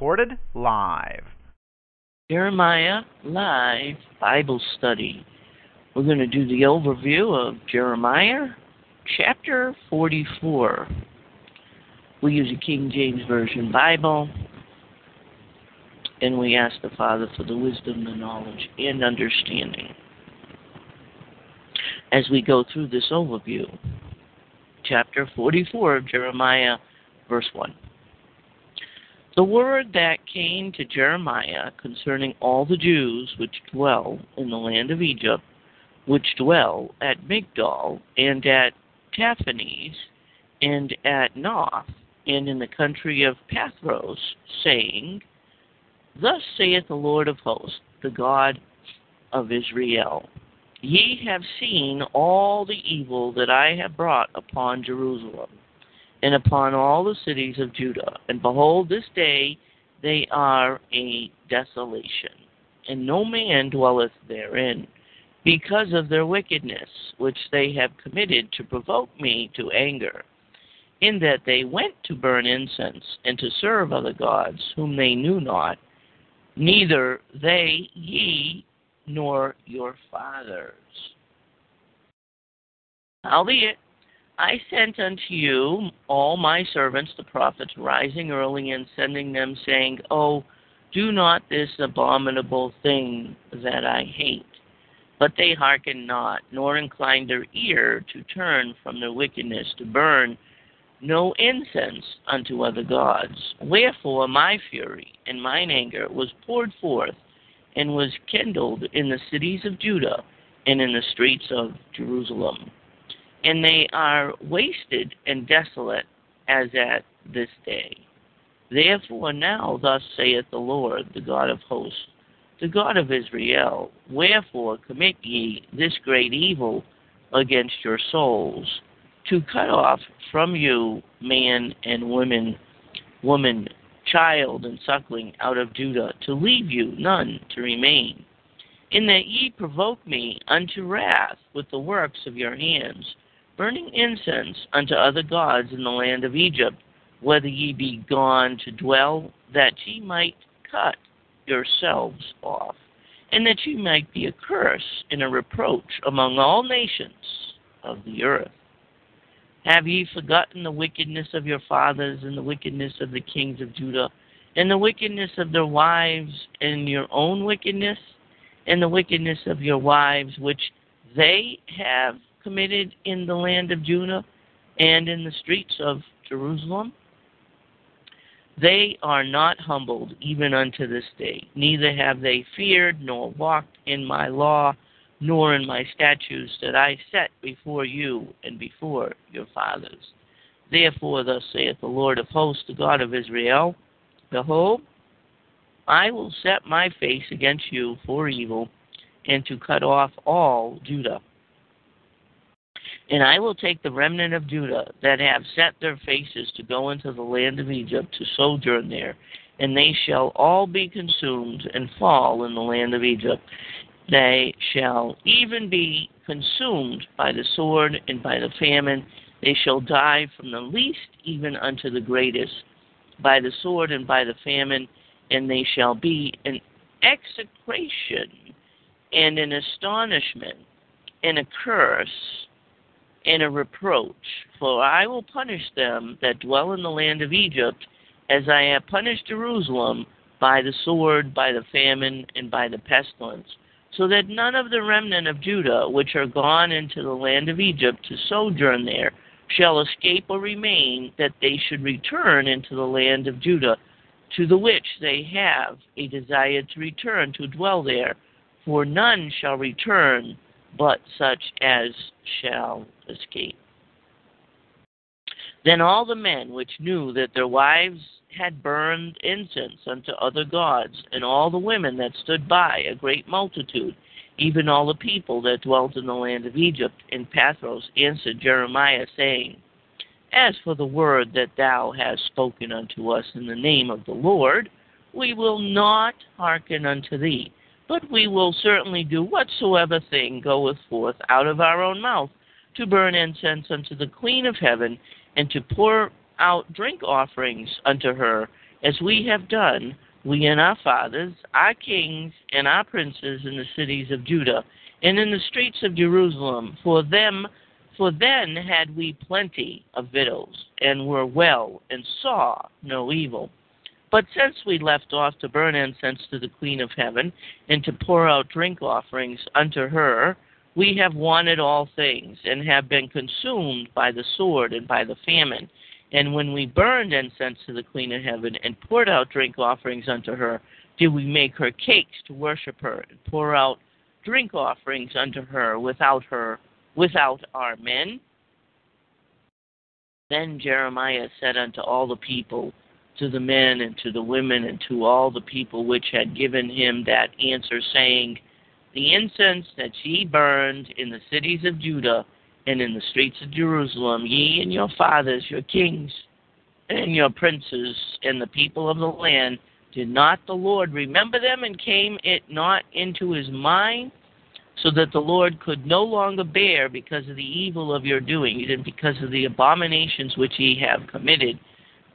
Recorded live. Jeremiah Live Bible Study. We're going to do the overview of Jeremiah chapter 44. We use a King James Version Bible, and we ask the Father for the wisdom, the knowledge, and understanding. As we go through this overview, chapter 44 of Jeremiah, verse 1. The word that came to Jeremiah concerning all the Jews which dwell in the land of Egypt, which dwell at Migdol, and at Tahpanhes, and at Noph, and in the country of Pathros, saying, Thus saith the Lord of hosts, the God of Israel Ye have seen all the evil that I have brought upon Jerusalem, and upon all the cities of Judah. And behold, this day they are a desolation, and no man dwelleth therein, because of their wickedness, which they have committed to provoke me to anger in that they went to burn incense and to serve other gods whom they knew not, neither they, ye, nor your fathers. Howbeit, I sent unto you all my servants, the prophets, rising early and sending them, saying, Oh, do not this abominable thing that I hate. But they hearkened not, nor inclined their ear to turn from their wickedness to burn no incense unto other gods. Wherefore my fury and mine anger was poured forth, and was kindled in the cities of Judah and in the streets of Jerusalem. And they are wasted and desolate as at this day. Therefore now thus saith the Lord, the God of hosts, the God of Israel, Wherefore commit ye this great evil against your souls? to cut off from you man and woman, woman, child and suckling out of Judah, to leave you none to remain. In that ye provoke me unto wrath with the works of your hands, burning incense unto other gods in the land of Egypt, whether ye be gone to dwell, that ye might cut yourselves off, and that ye might be a curse and a reproach among all nations of the earth. Have ye forgotten the wickedness of your fathers and the wickedness of the kings of Judah, and the wickedness of their wives, and your own wickedness, and the wickedness of your wives, which they have committed in the land of Judah and in the streets of Jerusalem? They are not humbled even unto this day, neither have they feared nor walked in my law nor in my statutes that I set before you and before your fathers. Therefore, thus saith the Lord of hosts, the God of Israel Behold, I will set my face against you for evil, and to cut off all Judah. And I will take the remnant of Judah that have set their faces to go into the land of Egypt to sojourn there, and they shall all be consumed and fall in the land of Egypt. They shall even be consumed by the sword and by the famine. They shall die from the least even unto the greatest, by the sword and by the famine, and they shall be an execration and an astonishment and a curse and a reproach. For I will punish them that dwell in the land of Egypt, as I have punished Jerusalem by the sword, by the famine, and by the pestilence so that none of the remnant of Judah, which are gone into the land of Egypt to sojourn there, shall escape or remain, that they should return into the land of Judah, to the which they have a desire to return to dwell there. For none shall return but such as shall escape. Then all the men which knew that their wives had burned incense unto other gods, and all the women that stood by, a great multitude, even all the people that dwelt in the land of Egypt, in Pathros, answered Jeremiah, saying, As for the word that thou hast spoken unto us in the name of the Lord, we will not hearken unto thee, but we will certainly do whatsoever thing goeth forth out of our own mouth, to burn incense unto the Queen of heaven, and to pour out drink offerings unto her, as we have done, we and our fathers, our kings, and our princes in the cities of Judah, and in the streets of Jerusalem. For them, for then had we plenty of victuals, and were well, and saw no evil. But since we left off to burn incense to the Queen of Heaven, and to pour out drink offerings unto her, we have wanted all things, and have been consumed by the sword and by the famine. And when we burned incense to the Queen of Heaven and poured out drink offerings unto her, did we make her cakes to worship her, and pour out drink offerings unto her without her, without our men? Then Jeremiah said unto all the people, to the men and to the women and to all the people which had given him that answer, saying, The incense that ye burned in the cities of Judah and in the streets of Jerusalem, ye and your fathers, your kings, and your princes, and the people of the land, did not the Lord remember them, and came it not into his mind, so that the Lord could no longer bear because of the evil of your doing, and because of the abominations which ye have committed.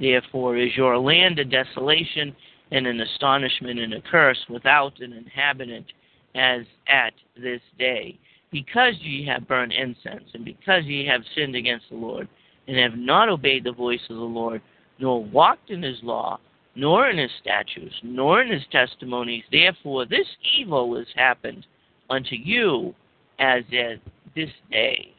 Therefore is your land a desolation, and an astonishment and a curse, without an inhabitant, as at this day because ye have burned incense, and because ye have sinned against the Lord, and have not obeyed the voice of the Lord, nor walked in his law, nor in his statutes, nor in his testimonies, therefore this evil has happened unto you as at this day.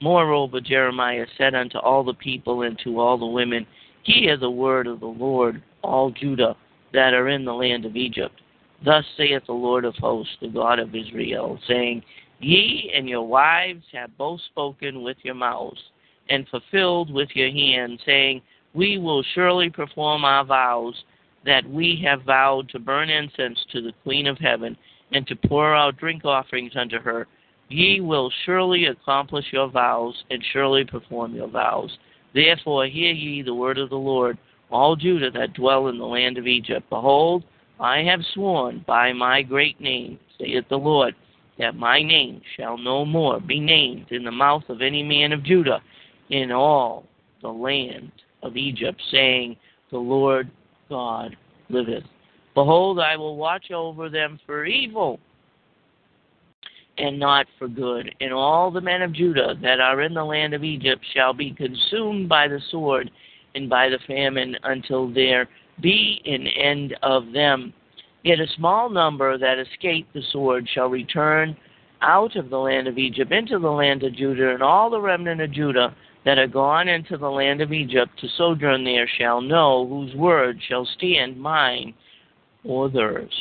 Moreover, Jeremiah said unto all the people and to all the women, Hear the word of the Lord, all Judah that are in the land of Egypt. Thus saith the Lord of hosts, the God of Israel, saying, Ye and your wives have both spoken with your mouths, and fulfilled with your hands, saying, We will surely perform our vows that we have vowed to burn incense to the Queen of Heaven, and to pour out drink offerings unto her. Ye will surely accomplish your vows, and surely perform your vows. Therefore hear ye the word of the Lord, all Judah that dwell in the land of Egypt. Behold, I have sworn by my great name, saith the Lord, that my name shall no more be named in the mouth of any man of Judah in all the land of Egypt, saying, The Lord God liveth. Behold, I will watch over them for evil and not for good. And all the men of Judah that are in the land of Egypt shall be consumed by the sword and by the famine until there be an end of them. Yet a small number that escape the sword shall return out of the land of Egypt into the land of Judah, and all the remnant of Judah that are gone into the land of Egypt to sojourn there shall know whose word shall stand mine or theirs.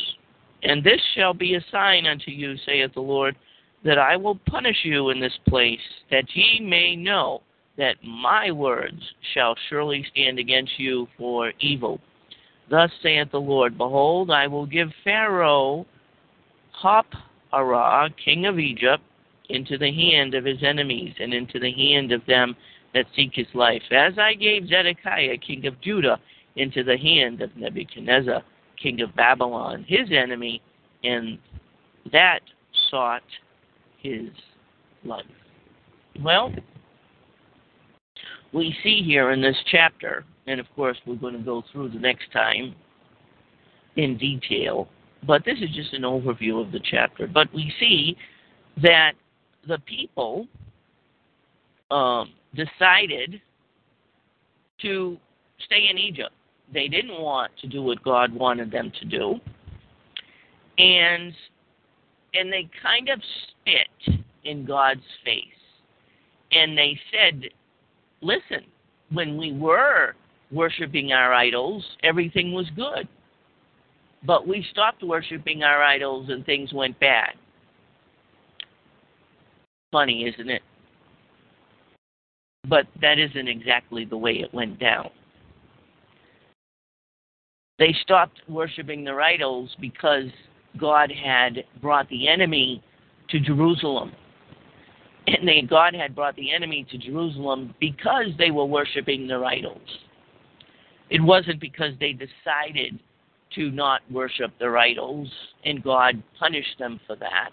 And this shall be a sign unto you, saith the Lord, that I will punish you in this place, that ye may know that my words shall surely stand against you for evil. Thus saith the Lord, Behold, I will give Pharaoh Hophra, king of Egypt, into the hand of his enemies, and into the hand of them that seek his life, as I gave Zedekiah, king of Judah, into the hand of Nebuchadnezzar, king of Babylon, his enemy, and that sought his life. Well, we see here in this chapter and of course, we're going to go through the next time in detail. But this is just an overview of the chapter. But we see that the people um, decided to stay in Egypt. They didn't want to do what God wanted them to do, and and they kind of spit in God's face, and they said, "Listen, when we were worshiping our idols, everything was good. But we stopped worshiping our idols and things went bad. Funny, isn't it? but that isn't exactly the way it went down. They stopped worshiping their idols because God had brought the enemy to Jerusalem. And they, God had brought the enemy to Jerusalem because they were worshiping their idols. It wasn't because they decided to not worship their idols, and God punished them for that.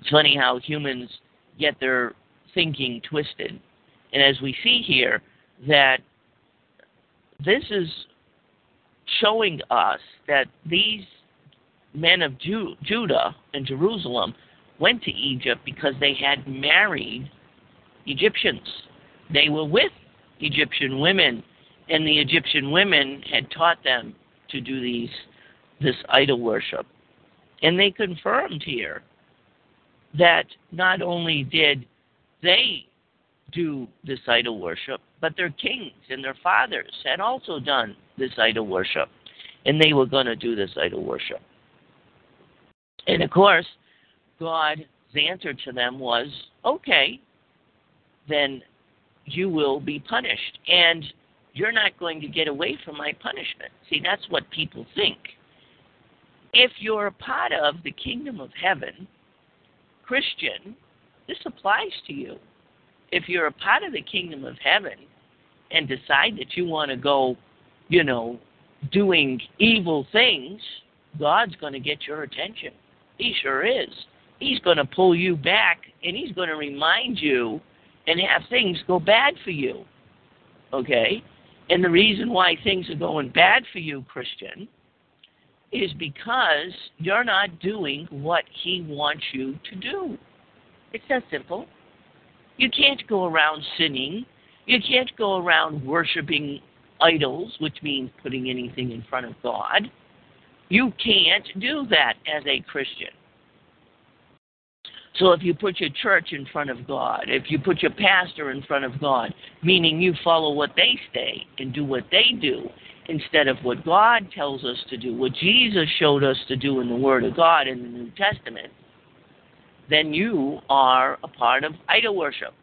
It's funny how humans get their thinking twisted. And as we see here, that this is showing us that these men of Ju- Judah and Jerusalem went to Egypt because they had married Egyptians. They were with Egyptian women, and the Egyptian women had taught them to do these this idol worship. And they confirmed here that not only did they do this idol worship, but their kings and their fathers had also done this idol worship, and they were going to do this idol worship. And of course, God's answer to them was, okay, then you will be punished. And you're not going to get away from my punishment. See, that's what people think. If you're a part of the kingdom of heaven, Christian, this applies to you. If you're a part of the kingdom of heaven and decide that you want to go, you know, doing evil things, God's going to get your attention. He sure is. He's going to pull you back and he's going to remind you and have things go bad for you. Okay? And the reason why things are going bad for you, Christian, is because you're not doing what he wants you to do. It's that simple. You can't go around sinning. You can't go around worshiping idols, which means putting anything in front of God. You can't do that as a Christian. So if you put your church in front of God, if you put your pastor in front of God, meaning you follow what they say and do what they do instead of what God tells us to do, what Jesus showed us to do in the Word of God in the New Testament, then you are a part of idol worship.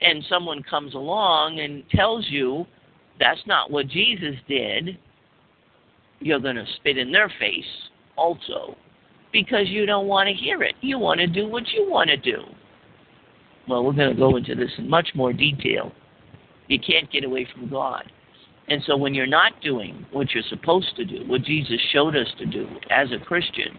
And someone comes along and tells you that's not what Jesus did, you're going to spit in their face also because you don't want to hear it. You want to do what you want to do. Well, we're going to go into this in much more detail. You can't get away from God. And so when you're not doing what you're supposed to do, what Jesus showed us to do as a Christian,